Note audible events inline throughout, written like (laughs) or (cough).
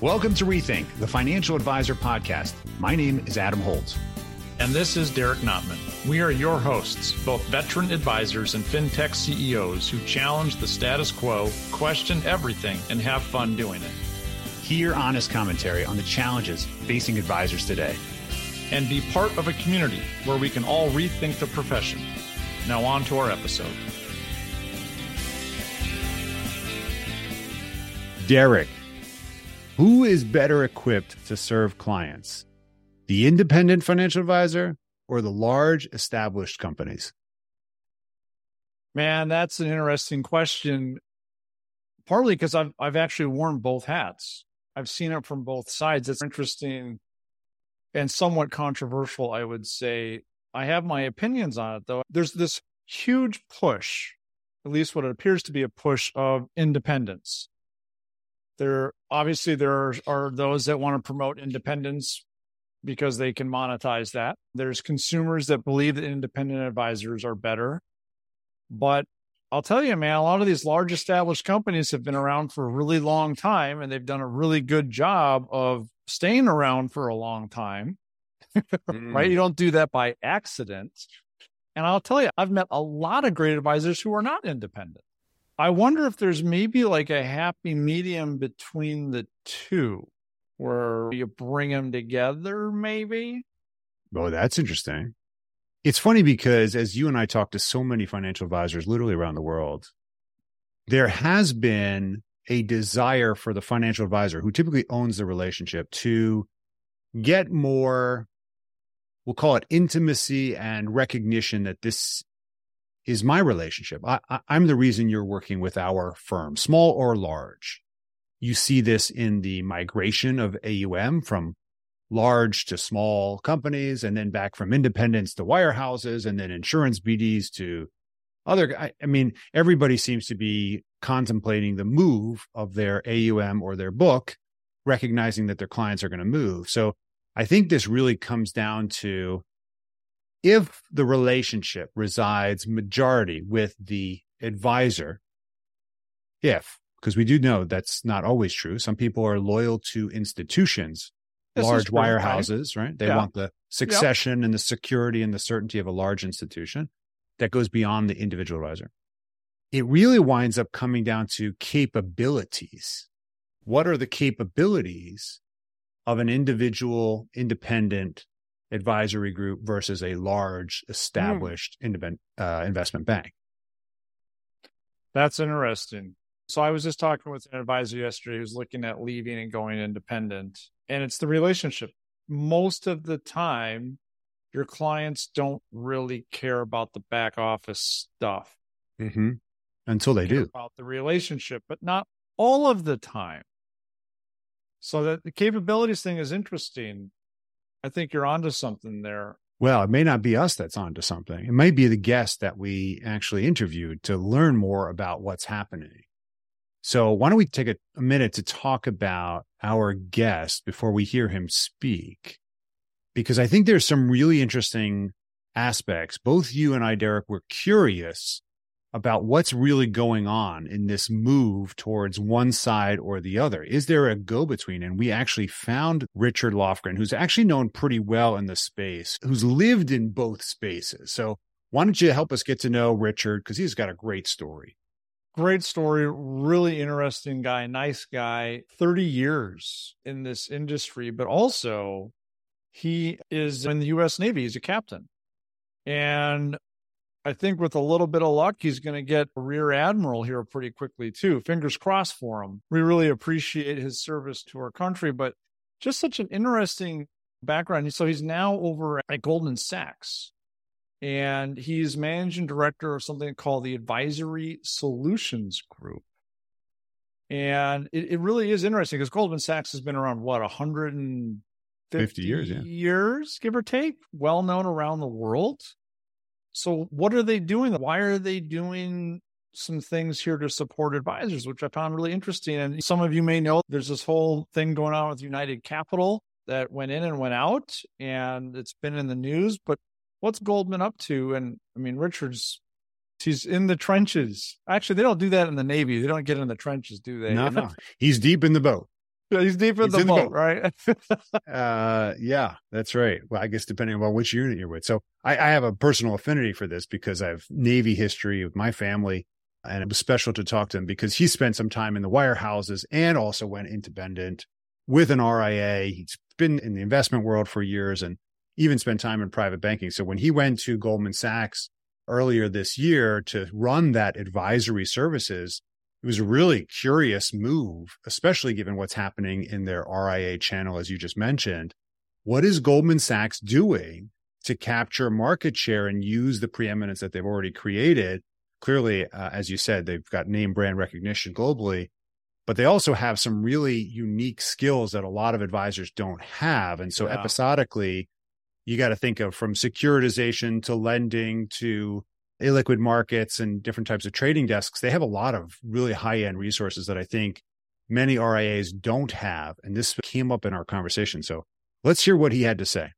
Welcome to Rethink, the Financial Advisor Podcast. My name is Adam Holt. And this is Derek Notman. We are your hosts, both veteran advisors and fintech CEOs who challenge the status quo, question everything, and have fun doing it. Hear honest commentary on the challenges facing advisors today. And be part of a community where we can all rethink the profession. Now, on to our episode. Derek, who is better equipped to serve clients? The independent financial advisor or the large established companies? Man, that's an interesting question. Partly because I've I've actually worn both hats. I've seen it from both sides. It's interesting and somewhat controversial, I would say. I have my opinions on it though. There's this huge push, at least what it appears to be a push of independence. There obviously there are, those that want to promote independence because they can monetize that. There's consumers that believe that independent advisors are better. But I'll tell you, man, a lot of these large established companies have been around for a really long time and they've done a really good job of staying around for a long time. (laughs) mm. right? You don't do that by accident. And I'll tell you, I've met a lot of great advisors who are not independent. I wonder if there's maybe like a happy medium between the two where you bring them together, maybe. Oh, that's interesting. It's funny because as you and I talk to so many financial advisors literally around the world, there has been a desire for the financial advisor who typically owns the relationship to get more, we'll call it intimacy and recognition that this is my relationship. I, am the reason you're working with our firm, small or large. You see this in the migration of AUM from large to small companies and then back from independents to wirehouses and then insurance BDs to other. I, I mean, everybody seems to be contemplating the move of their AUM or their book, recognizing that their clients are going to move. So I think this really comes down to if the relationship resides majority with the advisor, if, because we do know that's not always true. Some people are loyal to institutions, this large wirehouses, right? They yeah. want the succession yep. and the security and the certainty of a large institution that goes beyond the individual advisor. It really winds up coming down to capabilities. What are the capabilities of an individual independent advisory group versus a large hmm. established mm. independent uh, investment bank. That's interesting. So I was just talking with an advisor yesterday who's looking at leaving and going independent, and it's the relationship. Most of the time, your clients don't really care about the back office stuff mm-hmm. until they, they do about the relationship, but not all of the time. So that the capabilities thing is interesting. I think you're onto something there. Well, it may not be us that's onto something. It may be the guest that we actually interviewed to learn more about what's happening. So, why don't we take a, a minute to talk about our guest before we hear him speak? Because I think there's some really interesting aspects. Both you and I, Derek, were curious about what's really going on in this move towards one side or the other. Is there a go between? And we actually found Richard Lofgren, who's actually known pretty well in the space, who's lived in both spaces. So why don't you help us get to know Richard? Because he's got a great story. Great story. Really interesting guy, nice guy, 30 years in this industry, but also he is in the US Navy. He's a captain. And I think with a little bit of luck, he's going to get a rear admiral here pretty quickly, too. Fingers crossed for him. We really appreciate his service to our country, but just such an interesting background. So he's now over at Goldman Sachs and he's managing director of something called the Advisory Solutions Group. And it, it really is interesting because Goldman Sachs has been around what, 150 50 years, yeah. years, give or take, well known around the world. So, what are they doing? Why are they doing some things here to support advisors, which I found really interesting? And some of you may know there's this whole thing going on with United Capital that went in and went out, and it's been in the news. But what's Goldman up to? And I mean, Richard's he's in the trenches. Actually, they don't do that in the Navy. They don't get in the trenches, do they? No, no. He's deep in the boat. He's deep in He's the in boat. right? (laughs) Uh, yeah, that's right. Well, I guess depending on which unit you're with. So I, I have a personal affinity for this because I have Navy history with my family. And it was special to talk to him because he spent some time in the wirehouses and also went independent with an RIA. He's been in the investment world for years and even spent time in private banking. So when he went to Goldman Sachs earlier this year to run that advisory services, it was a really curious move, especially given what's happening in their RIA channel, as you just mentioned. What is Goldman Sachs doing to capture market share and use the preeminence that they've already created? Clearly, uh, as you said, they've got name brand recognition globally, but they also have some really unique skills that a lot of advisors don't have. And so, Yeah. episodically, you got to think of from securitization to lending to illiquid markets and different types of trading desks. They have a lot of really high end resources that I think many RIAs don't have. And this came up in our conversation. So let's hear what he had to say.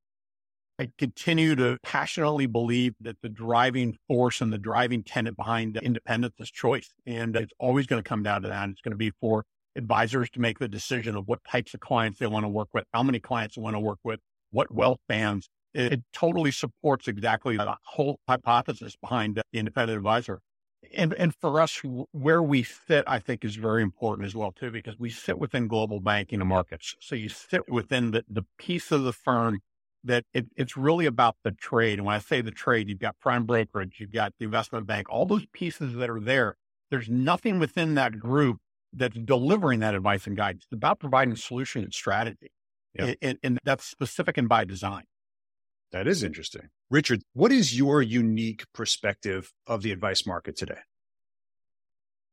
I continue to passionately believe that the driving force and the driving tenet behind independence is choice. And it's always going to come down to that. It's going to be for advisors to make the decision of what types of clients they want to work with, how many clients they want to work with, what wealth bands. It, it totally supports exactly the whole hypothesis behind the independent advisor. And, and for us, where we fit, I think is very important as well, too, because we sit within global banking and markets. So you sit within the, the piece of the firm that it, it's really about the trade. And when I say the trade, you've got prime brokerage, you've got the investment bank, all those pieces that are there. There's nothing within that group that's delivering that advice and guidance. It's about providing solution and strategy. Yeah. And, and that's specific and by design. That is interesting. Richard, what is your unique perspective of the advice market today?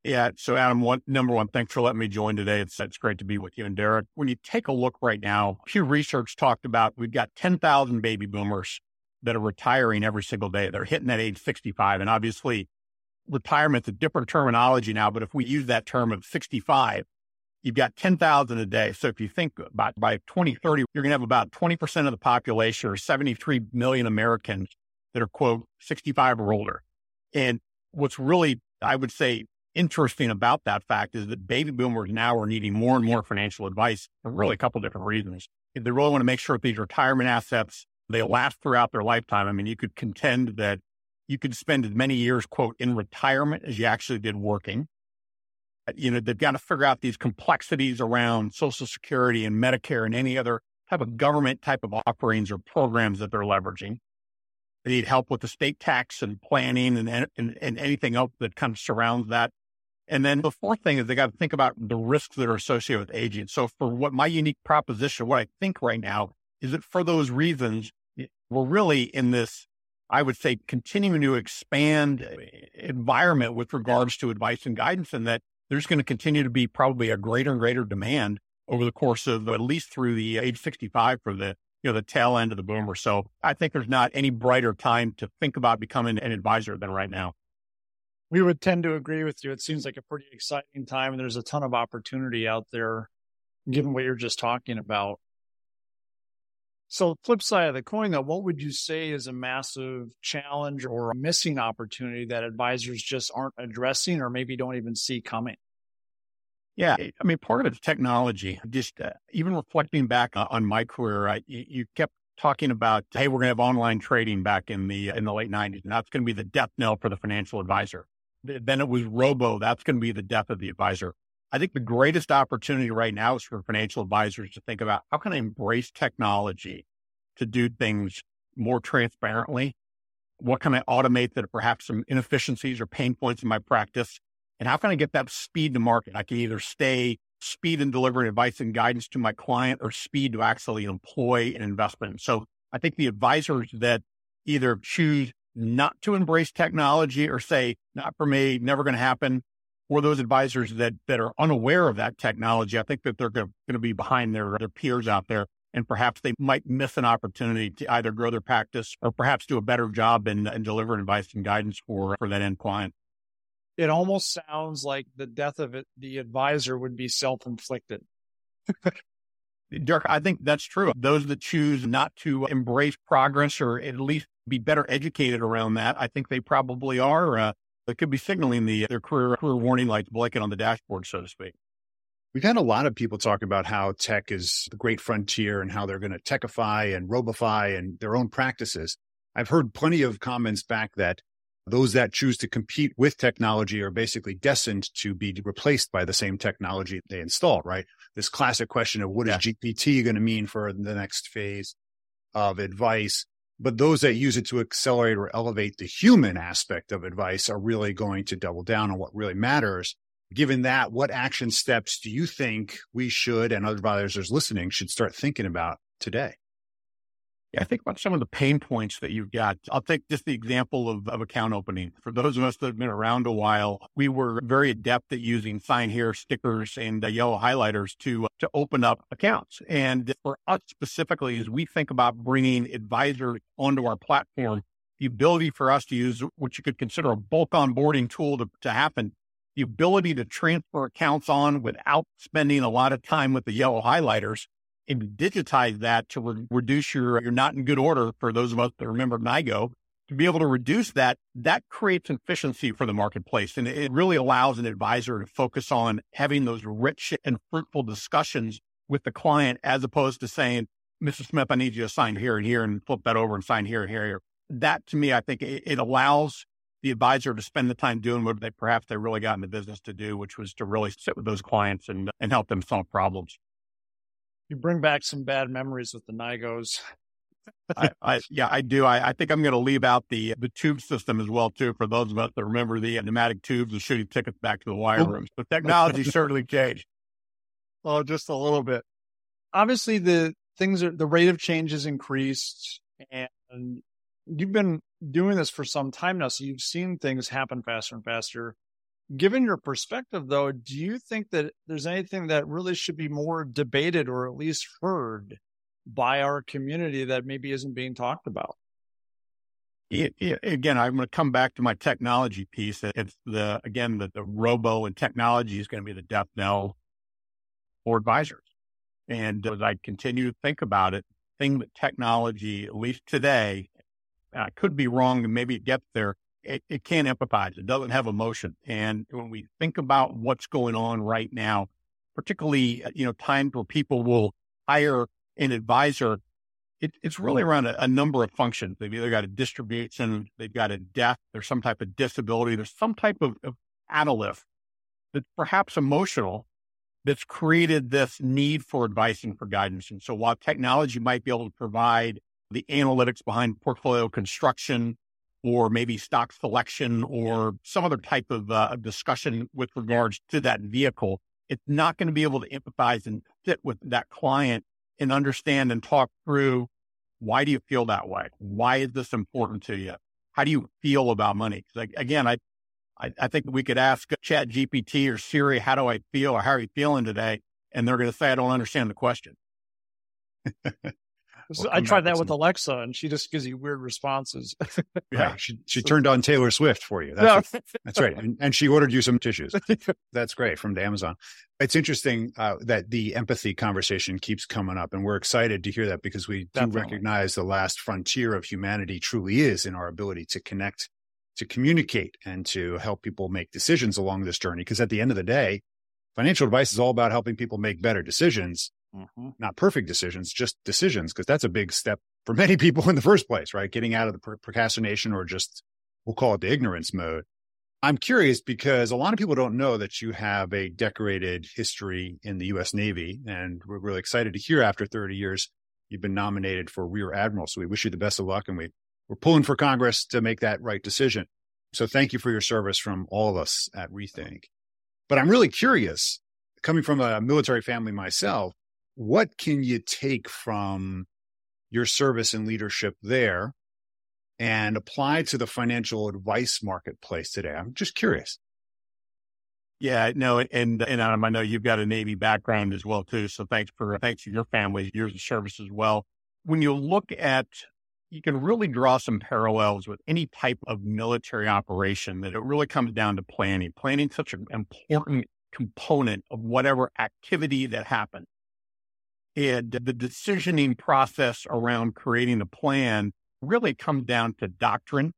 Yeah. So, Adam, one, number one, thanks for letting me join today. It's, it's great to be with you and Derek. When you take a look right now, Pew Research talked about we've got 10,000 baby boomers that are retiring every single day. They're hitting that age 65. And obviously, retirement's a different terminology now, but if we use that term of 65, you've got 10,000 a day. So if you think about by 2030, you're going to have about 20% of the population or 73 million Americans that are, quote, 65 or older. And what's really, I would say, interesting about that fact is that baby boomers now are needing more and more financial advice for really a couple different reasons. They really want to make sure that these retirement assets, they last throughout their lifetime. I mean, you could contend that you could spend as many years, quote, in retirement as you actually did working. You know, they've got to figure out these complexities around Social Security and Medicare and any other type of government type of offerings or programs that they're leveraging. They need help with the state tax and planning and, and, and anything else that kind of surrounds that. And then the fourth thing is they got to think about the risks that are associated with aging. So for what my unique proposition, what I think right now is that for those reasons, we're really in this, I would say, continuing to expand eh, environment with regards to advice and guidance and that there's going to continue to be probably a greater and greater demand over the course of at least through the age 65 for the, you know, the tail end of the boomer. So I think there's not any brighter time to think about becoming an advisor than right now. We would tend to agree with you. It seems like a pretty exciting time, and there's a ton of opportunity out there, given what you're just talking about. So, flip side of the coin, though, what would you say is a massive challenge or a missing opportunity that advisors just aren't addressing or maybe don't even see coming? Yeah, I mean, part of it's technology. Just uh, even reflecting back uh, on my career, I, you, kept talking about, hey, we're going to have online trading back in the in the late '90s, and that's going to be the death knell for the financial advisor. Then it was robo. That's going to be the death of the advisor. I think the greatest opportunity right now is for financial advisors to think about how can I embrace technology to do things more transparently? What can I automate that perhaps some inefficiencies or pain points in my practice? And how can I get that speed to market? I can either stay speed in delivering advice and guidance to my client or speed to actually employ an investment. So I think the advisors that either choose not to embrace technology or say, not for me, never going to happen, or those advisors that that are unaware of that technology, I think that they're going to be behind their, their peers out there. And perhaps they might miss an opportunity to either grow their practice or perhaps do a better job in, in delivering advice and guidance for, for that end client. It almost sounds like the death of it, the advisor would be self inflicted. (laughs) Derek, I think that's true. Those that choose not to embrace progress or at least be better educated around that, I think they probably are. Uh, they could be signaling the their career career warning lights blinking on the dashboard, so to speak. We've had a lot of people talk about how tech is the great frontier and how they're going to techify and robify and their own practices. I've heard plenty of comments back that those that choose to compete with technology are basically destined to be replaced by the same technology they install, right? This classic question of what yeah. is GPT going to mean for the next phase of advice? But those that use it to accelerate or elevate the human aspect of advice are really going to double down on what really matters. Given that, what action steps do you think we should and other advisors listening should start thinking about today? Yeah, I think about some of the pain points that you've got. I'll take just the example of, of account opening. For those of us that have been around a while, we were very adept at using sign here stickers and uh, yellow highlighters to uh, to open up accounts. And for us specifically, as we think about bringing advisors onto our platform, the ability for us to use what you could consider a bulk onboarding tool to, to happen, the ability to transfer accounts on without spending a lot of time with the yellow highlighters and digitize that to re- reduce your, your not in good order for those of us that remember NIGO, to be able to reduce that, that creates efficiency for the marketplace. And it really allows an advisor to focus on having those rich and fruitful discussions with the client as opposed to saying, Mr. Smith, I need you to sign here and here and flip that over and sign here and here. here. That to me, I think it, it allows the advisor to spend the time doing what they perhaps they really got in the business to do, which was to really sit with those clients and, and help them solve problems you bring back some bad memories with the Nigos. I, I, yeah, I do. I, I think I'm going to leave out the the tube system as well too for those of us that remember the pneumatic tubes and shooting tickets back to the wire rooms. But technology (laughs) certainly changed. Oh, just a little bit. Obviously, the things are the rate of change has increased, and you've been doing this for some time now, so you've seen things happen faster and faster. Given your perspective, though, do you think that there's anything that really should be more debated or at least heard by our community that maybe isn't being talked about? It, it, again, I'm going to come back to my technology piece. It's the again the, the robo and technology is going to be the death knell for advisors. And as I continue to think about it, thing that technology, at least today, I could be wrong, and maybe it gets there, it, it can't empathize. It doesn't have emotion. And when we think about what's going on right now, particularly, uh, you know, times where people will hire an advisor, it, it's really around a, a, number of functions. They've either got a distribution, they've got a death, there's some type of disability, there's some type of, of catalyst that's perhaps emotional that's created this need for advice and for guidance. And so while technology might be able to provide the analytics behind portfolio construction, or maybe stock selection or some other type of uh, discussion with regards to that vehicle, it's not going to be able to empathize and sit with that client and understand and talk through why do you feel that way? Why is this important to you? How do you feel about money? Like, again, I, I, I think we could ask Chat GPT or Siri, how do I feel or how are you feeling today? And they're going to say, I don't understand the question. (laughs) We'll I tried that with Alexa, and she just gives you weird responses. (laughs) yeah, she she turned on Taylor Swift for you. That's, no. that's right, and, and, she ordered you some tissues. (laughs) That's great from Amazon. It's interesting uh, that the empathy conversation keeps coming up, and we're excited to hear that because we do recognize the last frontier of humanity truly is in our ability to connect, to communicate, and to help people make decisions along this journey. Because at the end of the day, financial advice is all about helping people make better decisions Mm-hmm. Not perfect decisions, just decisions, because that's a big step for (laughs) many people in the first place, right? Getting out of the procrastination or just, we'll call it the ignorance mode. I'm curious because a lot of people don't know that you have a decorated history in the U.S. Navy. And we're really excited to hear after 30 years, you've been nominated for Rear Admiral. So we wish you the best of luck. And we, we're pulling for Congress to make that right decision. So thank you for your service from all of us at Rethink. But I'm really curious, coming from a military family myself, what can you take from your service and leadership there and apply to the financial advice marketplace today? I'm just curious. Yeah, no, and and Adam, I know you've got a Navy background as well too. So thanks for thanks to your family, years of service as well. When you look at, you can really draw some parallels with any type of military operation. That it really comes down to planning. Planning such an important component of whatever activity that happens. And the decisioning process around creating a plan really comes down to doctrine.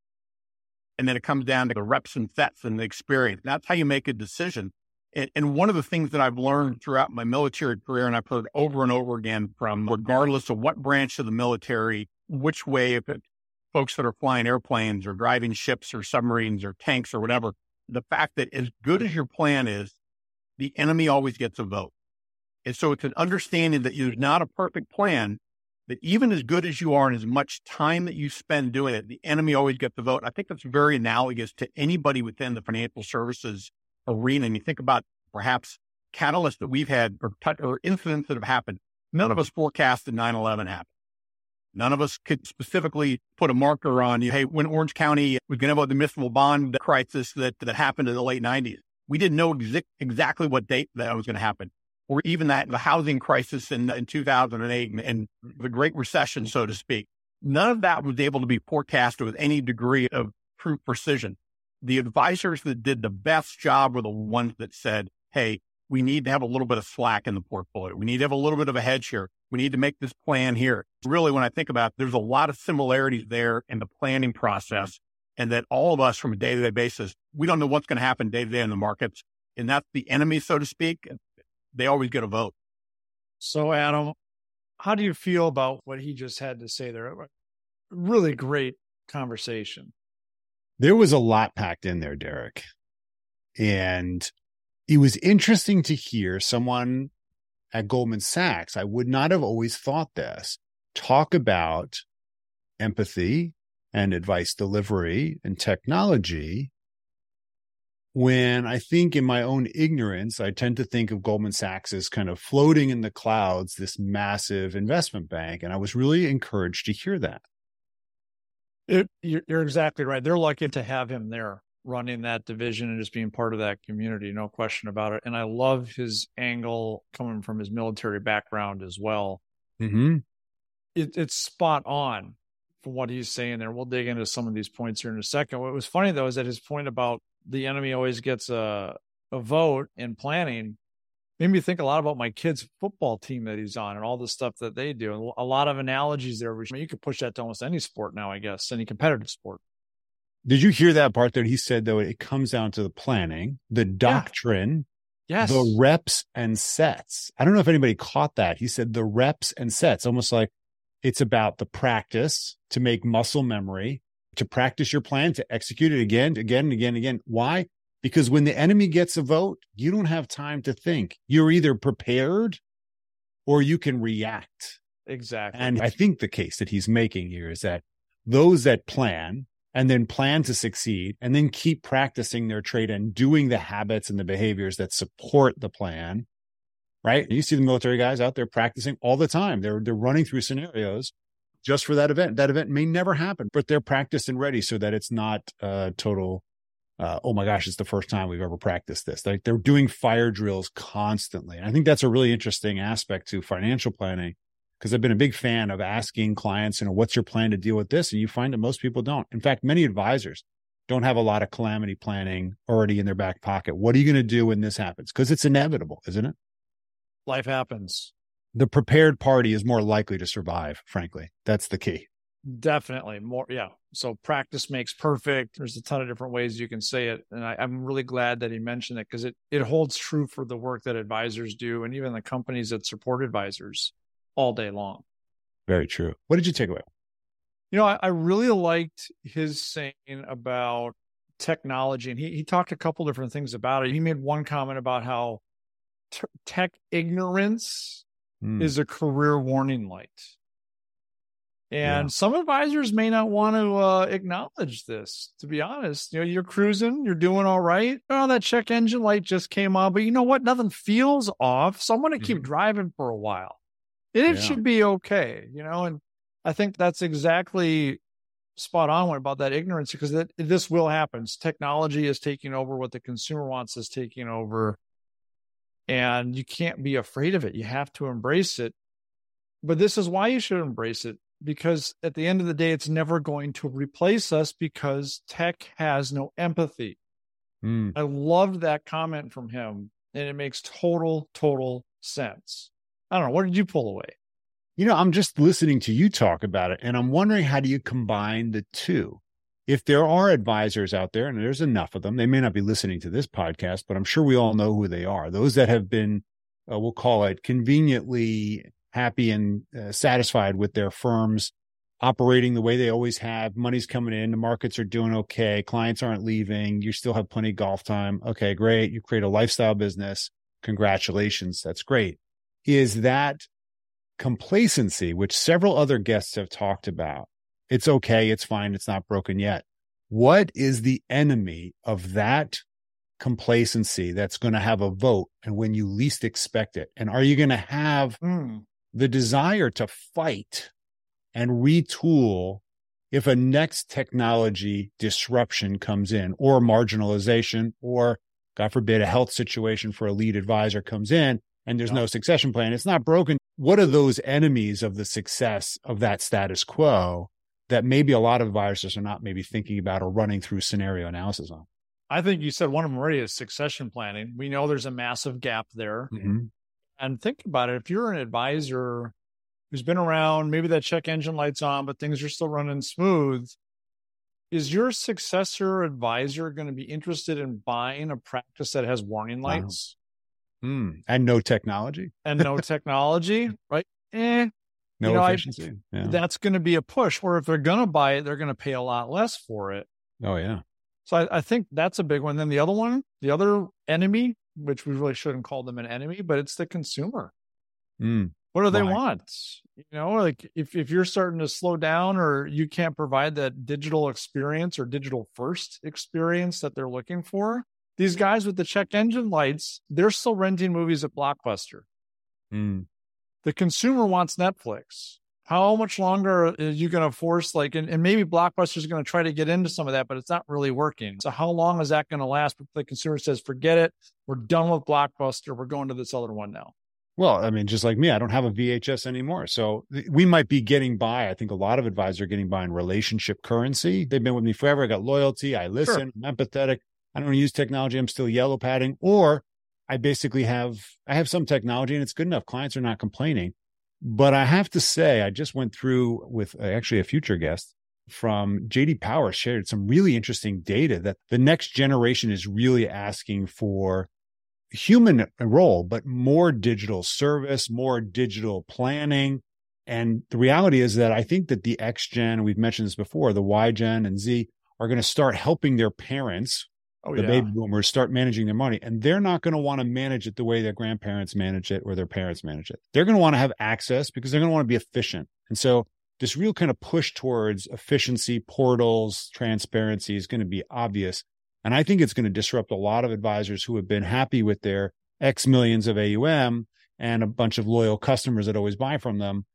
And then it comes down to the reps and sets and the experience. That's how you make a decision. And, and one of the things that I've learned throughout my military career, and I've heard over and over again from regardless of what branch of the military, which way, if it's folks that are flying airplanes or driving ships or submarines or tanks or whatever, the fact that as good as your plan is, the enemy always gets a vote. And so it's an understanding that there's not a perfect plan, that even as good as you are and as much time that you spend doing it, the enemy always gets the vote. I think that's very analogous to anybody within the financial services arena. And you think about perhaps catalysts that we've had or, or incidents that have happened. None of us forecasted 9 11 happened. None of us could specifically put a marker on, you, hey, when Orange County was going to have the municipal bond crisis that, that happened in the late 90s. We didn't know exa- exactly what date that was going to happen, or even that the housing crisis in, in 2008 and, the Great Recession, so to speak. None of that was able to be forecasted with any degree of true precision. The advisors that did the best job were the ones that said, hey, we need to have a little bit of slack in the portfolio. We need to have a little bit of a hedge here. We need to make this plan here. Really, when I think about it, there's a lot of similarities there in the planning process and that all of us from a day to day basis, we don't know what's going to happen day to day in the markets. And that's the enemy, so to speak. They always get a vote. So, Adam, how do you feel about what he just had to say there? Really great conversation. There was a lot packed in there, Derek. And it was interesting to hear someone at Goldman Sachs, I would not have always thought this, talk about empathy and advice delivery and technology when I think in my own ignorance, I tend to think of Goldman Sachs as kind of floating in the clouds, this massive investment bank. And I was really encouraged to hear that. It, you're exactly right. They're lucky to have him there running that division and just being part of that community, no question about it. And I love his angle coming from his military background as well. Mm-hmm. It, it's spot on from what he's saying there. We'll dig into some of these points here in a second. What was funny though is that his point about the enemy always gets a a vote in planning made me think a lot about my kid's football team that he's on and all the stuff that they do. and A lot of analogies there. Which I mean, you could push that to almost any sport now, I guess, any competitive sport. Did you hear that part that he said though? It comes down to the planning, the doctrine, yeah. yes, the reps and sets. I don't know if anybody caught that. He said the reps and sets, almost like it's about the practice to make muscle memory, to practice your plan, to execute it again, again, and again, again. Why? Because when the enemy gets a vote, you don't have time to think. You're either prepared or you can react. Exactly. And I think the case that he's making here is that those that plan and then plan to succeed and then keep practicing their trade and doing the habits and the behaviors that support the plan. Right. You see the military guys out there practicing all the time. They're, they're running through scenarios just for that event. That event may never happen, but they're practiced and ready so that it's not a total, uh, oh my gosh, it's the first time we've ever practiced this. Like they're doing fire drills constantly. And I think that's a really interesting aspect to financial planning because I've been a big fan of asking clients, you know, what's your plan to deal with this? And you find that most people don't. In fact, many advisors don't have a lot of calamity planning already in their back pocket. What are you going to do when this happens? Because it's inevitable, isn't it? Life happens. The prepared party is more likely to survive, frankly. That's the key. Definitely more. Yeah. So practice makes perfect. There's a ton of different ways you can say it. And I, am really glad that he mentioned it because it, it holds true for the work that advisors do and even the companies that support advisors all day long. Very true. What did you take away? You know, I, I really liked his saying about technology, and he he talked a couple different things about it. He made one comment about how t- tech ignorance mm. is a career warning light. And yeah. some advisors may not want to uh, acknowledge this, to be honest. You know, you're cruising, you're doing all right. Oh, that check engine light just came on, but you know what? Nothing feels off. So I'm going to keep mm-hmm. driving for a while And it yeah. should be okay, you know. And I think that's exactly spot on about that ignorance because that, this will happen. Technology is taking over what the consumer wants is taking over, and you can't be afraid of it. You have to embrace it. But this is why you should embrace it because at the end of the day, it's never going to replace us because tech has no empathy. Mm. I loved that comment from him, and it makes total, total sense. I don't know. What did you pull away? You know, I'm just listening to you talk about it and I'm wondering how do you combine the two? If there are advisors out there, and there's enough of them, they may not be listening to this podcast, but I'm sure we all know who they are. Those that have been, uh, we'll call it conveniently happy and uh, satisfied with their firms operating the way they always have. Money's coming in. The markets are doing okay. Clients aren't leaving. You still have plenty of golf time. Okay, great. You create a lifestyle business. Congratulations. That's great. Is that complacency, which several other guests have talked about, it's okay. It's fine. It's not broken yet. What is the enemy of that complacency that's going to have a vote and when you least expect it? And are you going to have mm. the desire to fight and retool if a next technology disruption comes in or marginalization or God forbid a health situation for a lead advisor comes in and there's no succession plan? It's not broken. What are those enemies of the success of that status quo? That maybe a lot of advisors are not maybe thinking about or running through scenario analysis on? I think you said one of them already is succession planning. We know there's a massive gap there. Mm-hmm. And think about it. If you're an advisor who's been around, maybe that check engine light's on, but things are still running smooth. Is your successor advisor going to be interested in buying a practice that has warning lights? Wow. Mm. And no technology? and no (laughs) technology, right? Eh, no you know, efficiency. I, yeah. That's going to be a push. Or if they're going to buy it, they're going to pay a lot less for it. Oh yeah. So I, I, think that's a big one. Then the other one, the other enemy, which we really shouldn't call them an enemy, but it's the consumer. Mm. What do they want? You know, like if, if you're starting to slow down or you can't provide that digital experience or digital first experience that they're looking for, these guys with the check engine lights, they're still renting movies at Blockbuster. Mm the consumer wants Netflix. How much longer are you going to force like, and, and maybe Blockbuster is going to try to get into some of that, but it's not really working. So how long is that going to last? But the consumer says, forget it. We're done with Blockbuster. We're going to this other one now. Well, I mean, just like me, I don't have a VHS anymore. So we might be getting by. I think a lot of advisors are getting by in relationship currency. They've been with me forever. I got loyalty. I listen. Sure. I'm empathetic. I don't use technology. I'm still yellow padding. Or I basically have I have some technology and it's good enough. Clients are not complaining. But I have to say, I just went through with uh, actually a future guest from JD Power shared some really interesting data that the next generation is really asking for human role, but more digital service, more digital planning. And the reality is that I think that the X gen, we've mentioned this before, the Y gen and Z are going to start helping their parents oh, the yeah. baby boomers start managing their money and they're not going to want to manage it the way their grandparents manage it or their parents manage it. They're going to want to have access because they're going to want to be efficient. And so this real kind of push towards efficiency, portals, transparency is going to be obvious. And I think it's going to disrupt a lot of advisors who have been happy with their X millions of AUM and a bunch of loyal customers that always buy from them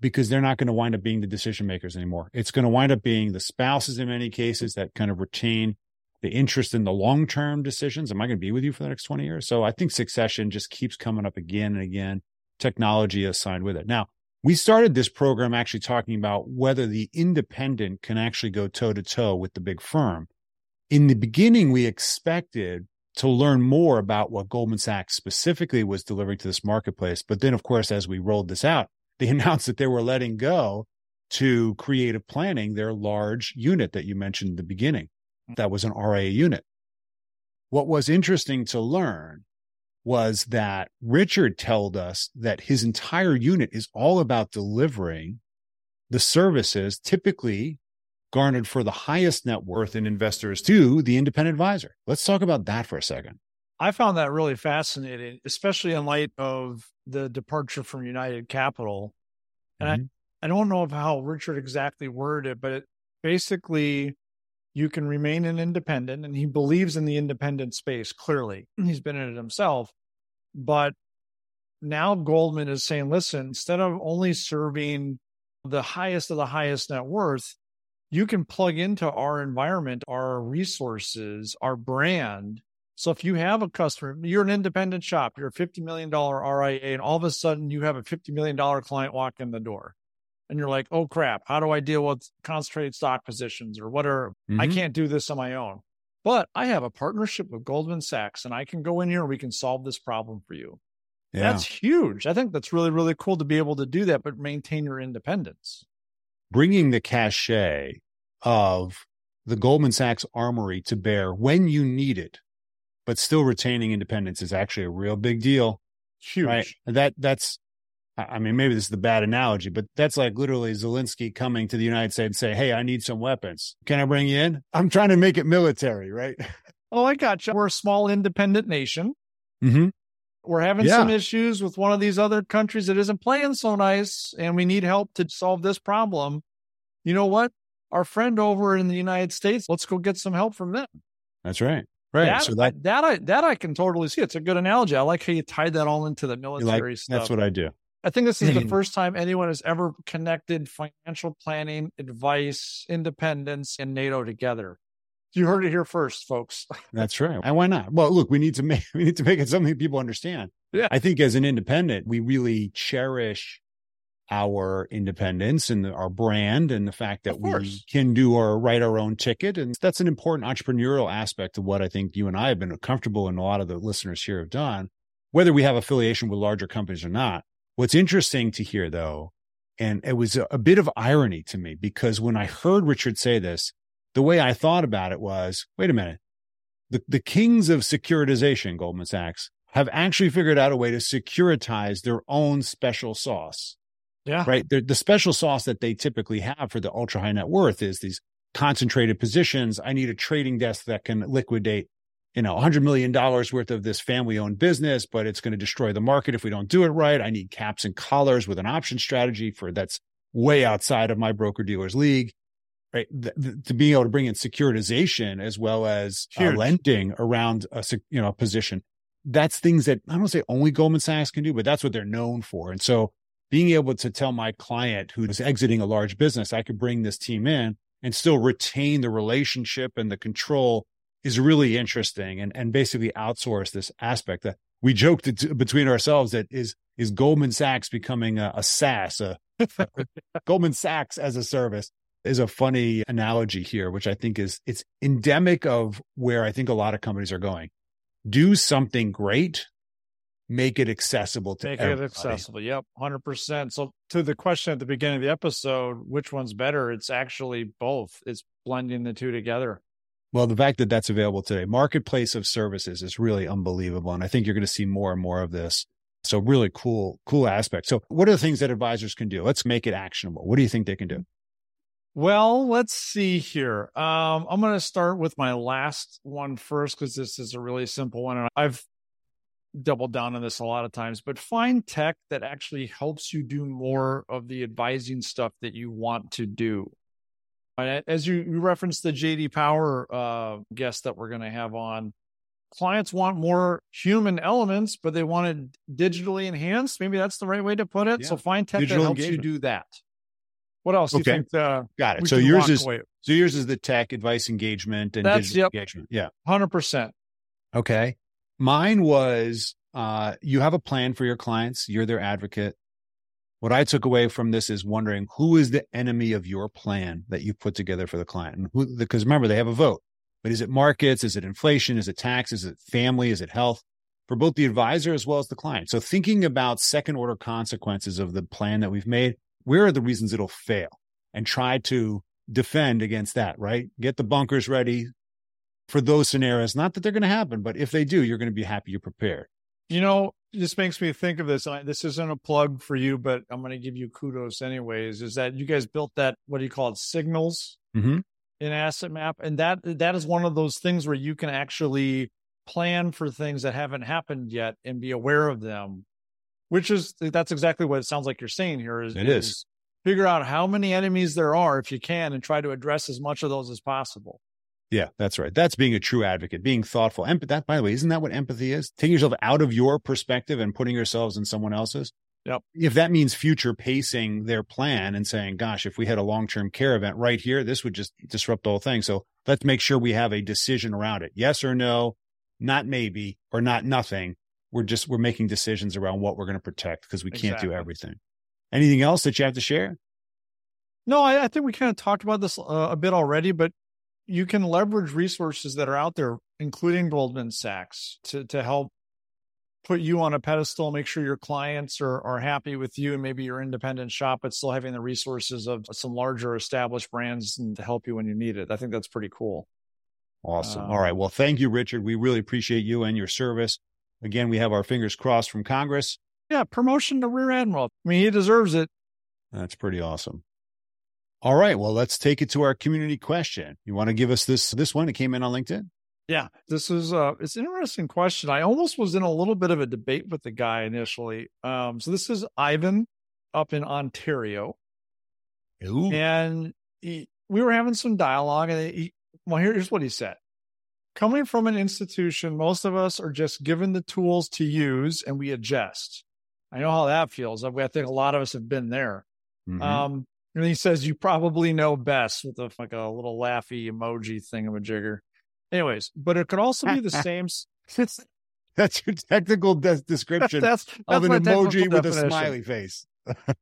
because they're not going to wind up being the decision makers anymore. It's going to wind up being the spouses in many cases that kind of retain the interest in the long term decisions. Am I going to be with you for the next 20 years? So I think succession just keeps coming up again and again. Technology assigned with it. Now, we started this program actually talking about whether the independent can actually go toe to toe with the big firm. In the beginning, we expected to learn more about what Goldman Sachs specifically was delivering to this marketplace. But then, of course, as we rolled this out, (laughs) they announced that they were letting go to Creative Planning, their large unit that you mentioned in the beginning that was an RIA unit. What was interesting to learn was that Richard told us that his entire unit is all about delivering the services typically garnered for the highest net worth in investors to the independent advisor. Let's talk about that for a second. I found that really fascinating, especially in light of the departure from United Capital. And mm-hmm. I, I don't know how Richard exactly worded it, but it basically you can remain an independent and he believes in the independent space clearly. Mm. He's been in it himself. But now Goldman is saying listen instead of only serving the highest of the highest net worth you can plug into our environment our resources our brand. So if you have a customer you're an independent shop you're a $50 million RIA and all of a sudden you have a $50 million client walk in the door and you're like, oh crap, how do I deal with concentrated stock positions or what are, mm-hmm. I can't do this on my own. But I have a partnership with Goldman Sachs and I can go in here and we can solve this problem for you. Yeah. That's huge. I think that's really, really cool to be able to do that, but maintain your independence. Bringing the cachet of the Goldman Sachs armory to bear when you need it, but still retaining independence is actually a real big deal. Huge. Right. That that's I mean, maybe this is the bad analogy, but that's like literally Zelensky coming to the United States and say, Hey, I need some weapons. Can I bring you in? I'm trying to make it military, right? (laughs) Oh, I got you. We're a small independent nation. Mm-hmm. We're having Yeah. some issues with one of these other countries that isn't playing so nice, and we need help to solve this problem. You know what? Our friend over in the United States, let's go get some help from them. That's right. Right. That, so that, that I that I can totally see. It's a good analogy. I like how you tied that all into the military like, stuff. that's what I do. I think this is the first time anyone has ever connected financial planning, advice, independence, and NATO together. You heard it here first, folks. (laughs) That's right. And why not? Well, look, we need to make (laughs) we need to make it something people understand. Yeah. I think as an independent, we really cherish our independence and our brand and the fact that we can do or write our own ticket. And that's an important entrepreneurial aspect of what I think you and I have been comfortable and a lot of the listeners here have done, whether we have affiliation with larger companies or not. What's interesting to hear though, and it was a, a bit of irony to me because when I heard Richard say this, the way I thought about it was, wait a minute the, the kings of securitization, Goldman Sachs, have actually figured out a way to securitize their own special sauce, Yeah. right? The, the special sauce that they typically have for the ultra high net worth is these concentrated positions. I need a trading desk that can liquidate, you know, $100 million worth of this family owned business, but it's going to destroy the market if we don't do it right. I need caps and collars with an option strategy for that's way outside of my broker dealer's league right? Th- th- to being able to bring in securitization as well as uh, lending around a you know a position. That's things that i don't say only Goldman Sachs can do but that's what they're known for. And so being able to tell my client who's exiting a large business i could bring this team in and still retain the relationship and the control is really interesting and and basically outsource this aspect that we joked between ourselves that is is Goldman Sachs becoming a, a SaaS, a (laughs) Goldman Sachs as a service is a funny analogy here, which I think is it's endemic of where I think a lot of companies are going. Do something great, make it accessible to Make everybody. it accessible. Yep, hundred percent. So to the question at the beginning of the episode, which one's better? It's actually both. It's blending the two together. Well, the fact that that's available today, marketplace of services is really unbelievable. And I think you're going to see more and more of this. So really cool, cool aspect. So what are the things that advisors can do? Let's make it actionable. What do you think they can do? Well, let's see here. Um, I'm going to start with my last one first because this is a really simple one. And I've doubled down on this a lot of times, but find tech that actually helps you do more of the advising stuff that you want to do. And As you, you referenced the JD Power uh, guest that we're going to have on, clients want more human elements, but they want it digitally enhanced. Maybe that's the right way to put it. Yeah. So find tech Digital that helps engagement. you do that. What else do Okay. you think? Uh, Got it. So yours is away? so yours is the tech advice engagement and That's- digital yep. engagement. Yeah. Hundred percent. Okay. Mine was uh, you have a plan for your clients, you're their advocate. What I took away from this is wondering who is the enemy of your plan that you put together for the client. And who, because remember, they have a vote, but is it markets? Is it inflation? Is it tax? Is it family? Is it health? For both the advisor as well as the client. So thinking about second order consequences of the plan that we've made, where are the reasons it'll fail? And try to defend against that, right? Get the bunkers ready, for those scenarios. Not that they're going to happen, but if they do, you're going to be happy you're prepared. You know, this makes me think of this. I- This isn't a plug for you, but I'm going to give you kudos anyways. Is that you guys built that? What do you call it? Signals Mm-hmm. in Asset-Map, and that that is one of those things where you can actually plan for things that haven't happened yet and be aware of them. Which is that's exactly what it sounds like you're saying here. Is It is. figure out how many enemies there are if you can, and try to address as much of those as possible. Yeah, that's right. That's being a true advocate, being thoughtful. Emp- that, by the way, isn't that what empathy is? Taking yourself out of your perspective and putting yourselves in someone else's. Yep. If that means future pacing their plan and saying, gosh, if we had a long term care event right here, this would just disrupt the whole thing. So let's make sure we have a decision around it. Yes or no, not maybe or not nothing. We're just, we're making decisions around what we're going to protect because we can't do everything. Anything else that you have to share? No, I, I think we kind of talked about this uh, a bit already, but you can leverage resources that are out there, including Goldman Sachs, to to help put you on a pedestal, make sure your clients are, are happy with you and maybe your independent shop, but still having the resources of some larger established brands and to help you when you need it. I think that's pretty cool. Awesome. Um, All right. Well, thank you, Richard. We really appreciate you and your service. Again, we have our fingers crossed from Congress. Yeah, promotion to Rear Admiral. I mean, he deserves it. That's pretty awesome. All right. Well, let's take it to our community question. You want to give us this this one? It came in on LinkedIn. Yeah, this is uh it's an interesting question. I almost was in a little bit of a debate with the guy initially. Um, so this is Ivan up in Ontario. Ooh. And he, we were having some dialogue and he, well, here's what he said. Coming from an institution, most of us are just given the tools to use and we adjust. I know how that feels. I think a lot of us have been there. Mm-hmm. Um, and he says, you probably know best with a, like a little laughy emoji thing of a jigger. Anyways, but it could also be the (laughs) same. that's your technical de- description that's, that's of an emoji with definition. a smiley face. (laughs) okay.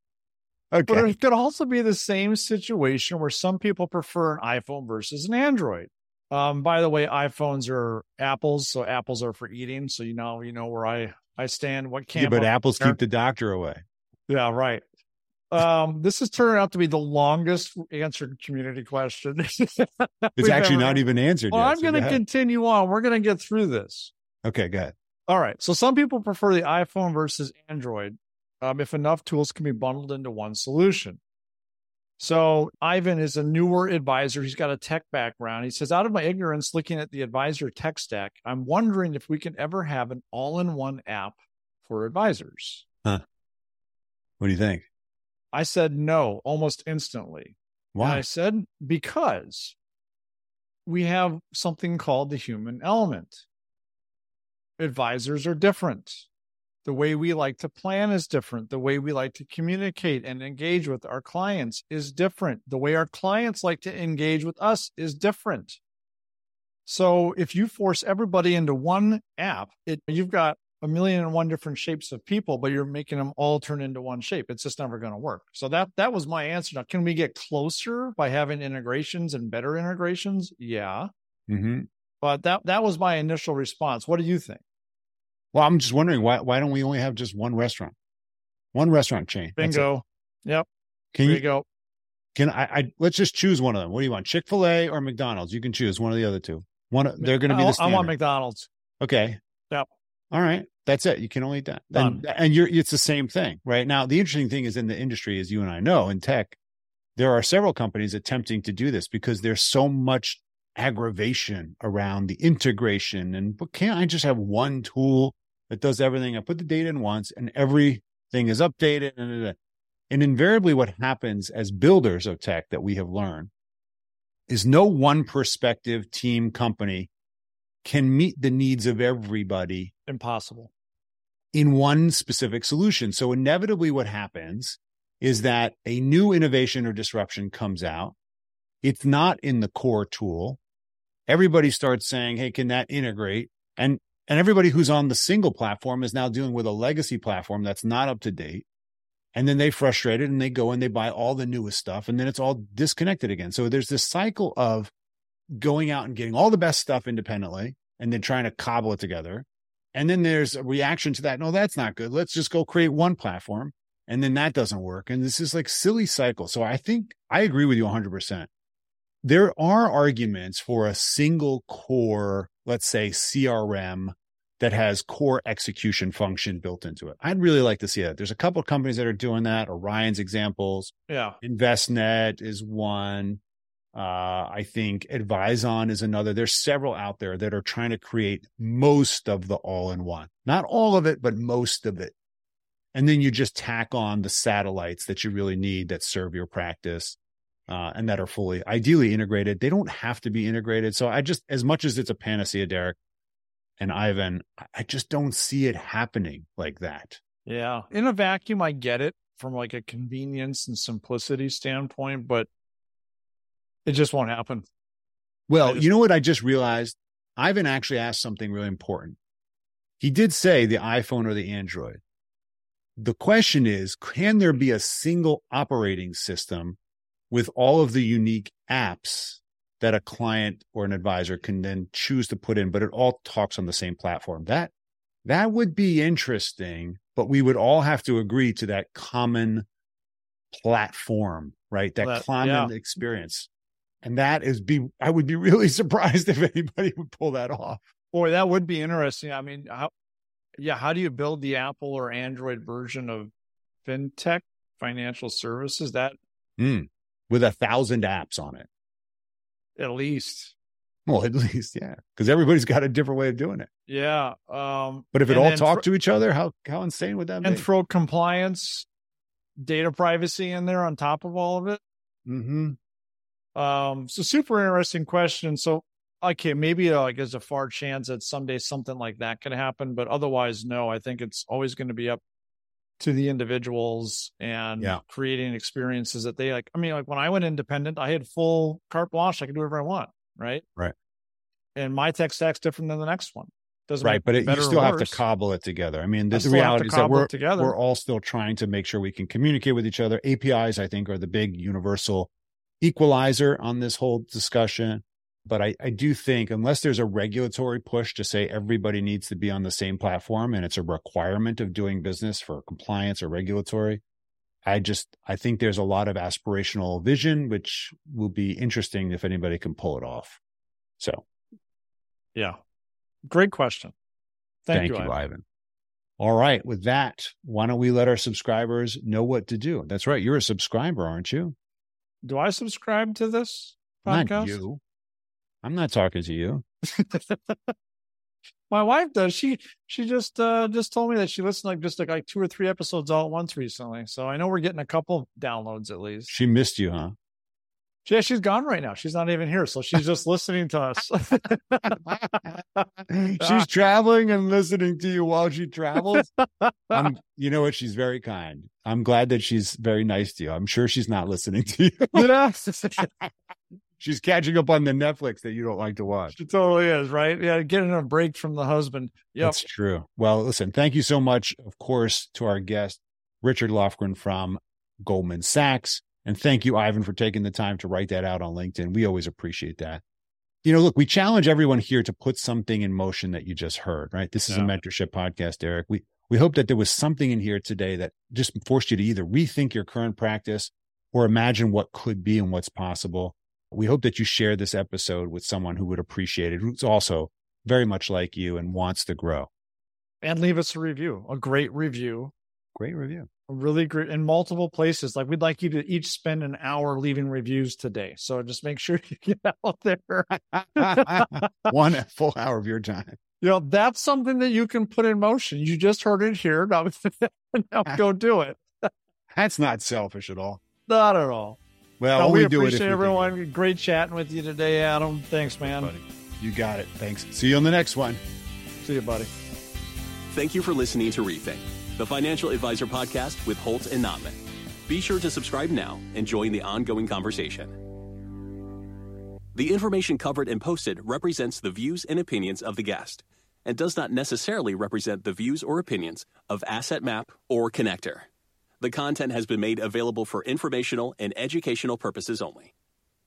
But it could also be the same situation where some people prefer an iPhone versus an Android. Um, by the way, iPhones are apples, so apples are for eating. So you know, you know where I I stand. What camp? Yeah, but apples there. keep the doctor away. Yeah, right. Um, this has turned out to be the longest answered community question. (laughs) it's actually not even answered. Well, yet, I'm so going to continue on. We're going to get through this. Okay, go ahead. All right. So some people prefer the iPhone versus Android um, if enough tools can be bundled into one solution. So Ivan is a newer advisor. He's got a tech background. He says, out of my ignorance looking at the advisor tech stack, I'm wondering if we can ever have an all-in-one app for advisors. Huh. What do you think? I said no almost instantly. Why? And I said because we have something called the human element. Advisors are different. The way we like to plan is different. The way we like to communicate and engage with our clients is different. The way our clients like to engage with us is different. So if you force everybody into one app, it, you've got a million and one different shapes of people, but you're making them all turn into one shape. It's just never going to work. So that that was my answer. Now, can we get closer by having integrations and better integrations? Yeah. Mm-hmm. But that that was my initial response. What do you think? Well, I'm just wondering why why don't we only have just one restaurant, one restaurant chain? Bingo. Yep. Can there you, you go? Can I, I? Let's just choose one of them. What do you want? Chick Fil A or McDonald's? You can choose one of the other two. One. They're going to be the. Standard. I want McDonald's. Okay. Yep. All right. That's it. You can only do that. And, and you're, it's the same thing, right? Now, the interesting thing is in the industry, as you and I know, in tech, there are several companies attempting to do this because there's so much aggravation around the integration. And but can't I just have one tool that does everything? I put the data in once and everything is updated. And, and invariably, what happens as builders of tech that we have learned is no one perspective team company can meet the needs of everybody. Impossible. In one specific solution. So, inevitably, what happens is that a new innovation or disruption comes out. It's not in the core tool. Everybody starts saying, Hey, can that integrate? And, and everybody who's on the single platform is now dealing with a legacy platform that's not up to date. And then they frustrated and they go and they buy all the newest stuff and then it's all disconnected again. So there's this cycle of going out and getting all the best stuff independently and then trying to cobble it together. And then there's a reaction to that. No, that's not good. Let's just go create one platform. And then that doesn't work. And this is like silly cycle. So I think I agree with you 100%. There are arguments for a single core, let's say CRM that has core execution function built into it. I'd really like to see that. There's a couple of companies that are doing that. Orion's examples. Yeah. Envestnet is one. Uh, I think Advyzon is another. There's several out there that are trying to create most of the all in one, not all of it, but most of it. And then you just tack on the satellites that you really need that serve your practice uh, and that are fully ideally integrated. They don't have to be integrated. So I just, as much as it's a panacea, Derek and Ivan, I just don't see it happening like that. Yeah. In a vacuum, I get it from like a convenience and simplicity standpoint, but it just won't happen. Well, just, you know what I just realized? Ivan actually asked something really important. He did say the iPhone or the Android. The question is, can there be a single operating system with all of the unique apps that a client or an advisor can then choose to put in, but it all talks on the same platform? That That would be interesting, but we would all have to agree to that common platform, right? That, That- common yeah. experience. And that is be I would be really (laughs) surprised if anybody would pull that off. Boy, that would be interesting. I mean, how, yeah, how do you build the Apple or Android version of fintech financial services? That Mm. With a thousand apps on it. at least, Well, at (laughs) least, yeah. Because everybody's got a different way of doing it. yeah. Um, But if it all talked to each other, how how insane would that and be? And throw compliance, data privacy in there on top of all of it. mm-hmm. Um, so super interesting question. So, okay, maybe uh, like there's a far chance that someday something like that could happen, but otherwise, no. I think it's always going to be up to the individuals and Yeah. creating experiences that they like. I mean, like when I went independent, I had full carte blanche. I could do whatever I want, right? Right. And my tech stack's different than the next one. Doesn't Right, but it, you still have to cobble it together. I mean, the, I the have to reality is that we're together. we're all still trying to make sure we can communicate with each other. APIs, I think, are the big universal equalizer on this whole discussion. But I, I do think unless there's a regulatory push to say everybody needs to be on the same platform and it's a requirement of doing business for compliance or regulatory, I just I think there's a lot of aspirational vision, which will be interesting if anybody can pull it off. So Yeah. Great question. Thank, Thank, you. Ivan. Ivan. All right. With that, why don't we let our subscribers know what to do? That's right. You're a subscriber, aren't you? Do I subscribe to this podcast? Not you. I'm not talking to you. (laughs) My wife does. She she just uh just told me that she listened like just like, like two or three episodes all at once recently. So I know we're getting a couple downloads at least. She missed you, huh? Yeah, she's gone right now. She's not even here, so she's just listening to us. (laughs) (laughs) Uh, she's traveling and listening to you while she travels. (laughs) I'm, you know what? She's very kind. I'm glad that she's very nice to you. I'm sure she's not listening to you. She's catching up on the Netflix that you don't like to watch. she totally is, right? Yeah, getting a break from the husband. Yep. That's true. Well, listen, thank you so much, of course, to our guest, Richard Lofgren from Goldman Sachs. And thank you, Ivan, for taking the time to write that out on LinkedIn. We always appreciate that. You know, look, we challenge everyone here to put something in motion that you just heard, right? This is a mentorship podcast, Derek. We we hope that there was something in here today that just forced you to either rethink your current practice or imagine what could be and what's possible. We hope that you share this episode with someone who would appreciate it, who's also very much like you and wants to grow. And leave us a review, a great review. Great review. Really great in multiple places. Like we'd like you to each spend an hour leaving reviews today. So just make sure (laughs) you get out there. (laughs) One full hour of your time. You know, that's something that you can put in motion. You just heard it here. (laughs) Now, now go do it. That's not selfish at all. Not at all. Well, No, only we do it if appreciate we everyone. Great chatting with you today, Adam. Thanks, it- man. buddy. You got it. Thanks. See you on the next one. See you, buddy. Thank you for listening to Rethink, the financial advisor podcast with Holt and Notman. Be sure to subscribe now and join the ongoing conversation. The information covered and posted represents the views and opinions of the guest and does not necessarily represent the views or opinions of Asset-Map or Connector. The content has been made available for informational and educational purposes only.